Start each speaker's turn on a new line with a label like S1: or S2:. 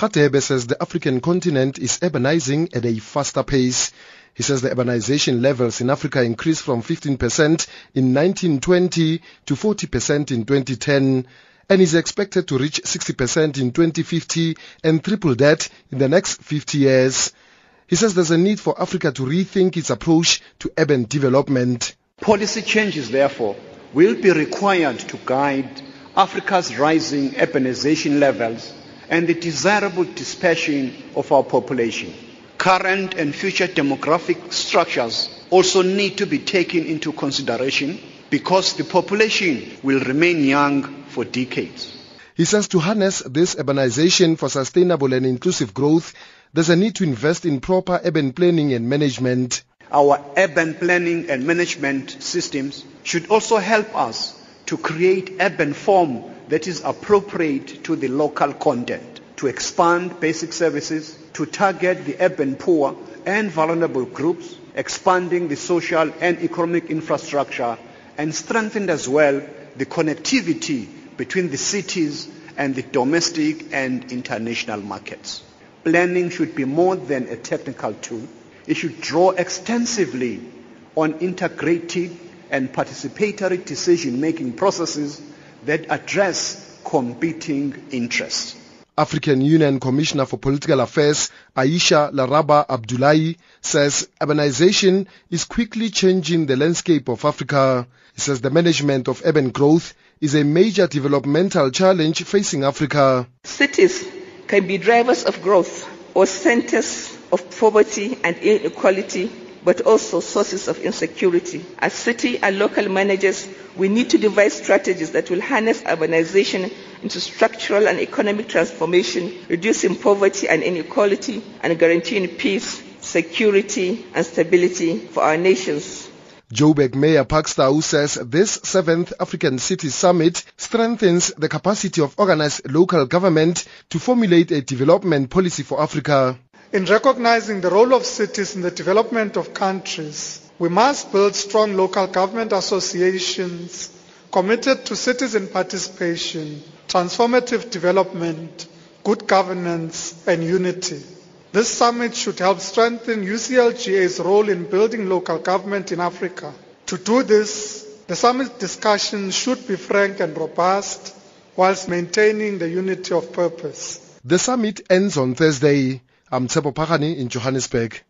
S1: Radebe says the African continent is urbanizing at a faster pace. He says the urbanization levels in Africa increased from 15% in 1920 to 40% in 2010 and is expected to reach 60% in 2050 and triple that in the next 50 years. He says there's a need for Africa to rethink its approach to urban development.
S2: Policy changes, therefore, will be required to guide Africa's rising urbanization levels and the desirable dispersion of our population. Current and future demographic structures also need to be taken into consideration because the population will remain young for decades.
S1: He says to harness this urbanization for sustainable and inclusive growth, there's a need to invest in proper urban planning and management.
S2: Our urban planning and management systems should also help us to create urban form that is appropriate to the local content, to expand basic services, to target the urban poor and vulnerable groups, expanding the social and economic infrastructure, and strengthen as well the connectivity between the cities and the domestic and international markets. Planning should be more than a technical tool. It should draw extensively on integrated and participatory decision-making processes that address competing interests.
S1: African Union Commissioner for Political Affairs Aisha Laraba Abdullahi says urbanization is quickly changing the landscape of Africa. He says the management of urban growth is a major developmental challenge facing Africa.
S3: Cities can be drivers of growth or centers of poverty and inequality, but also sources of insecurity. As city and local managers, we need to devise strategies that will harness urbanization into structural and economic transformation, reducing poverty and inequality, and guaranteeing peace, security, and stability for our nations.
S1: Joburg Mayor Parks Tau says this seventh Africities Summit strengthens the capacity of organized local government to formulate a development policy for Africa.
S4: In recognizing the role of cities in the development of countries, we must build strong local government associations committed to citizen participation, transformative development, good governance, and unity. This summit should help strengthen UCLGA's role in building local government in Africa. To do this, the summit discussion should be frank and robust whilst maintaining the unity of purpose.
S1: The summit ends on Thursday. I'm Tshepo Phagane in Johannesburg.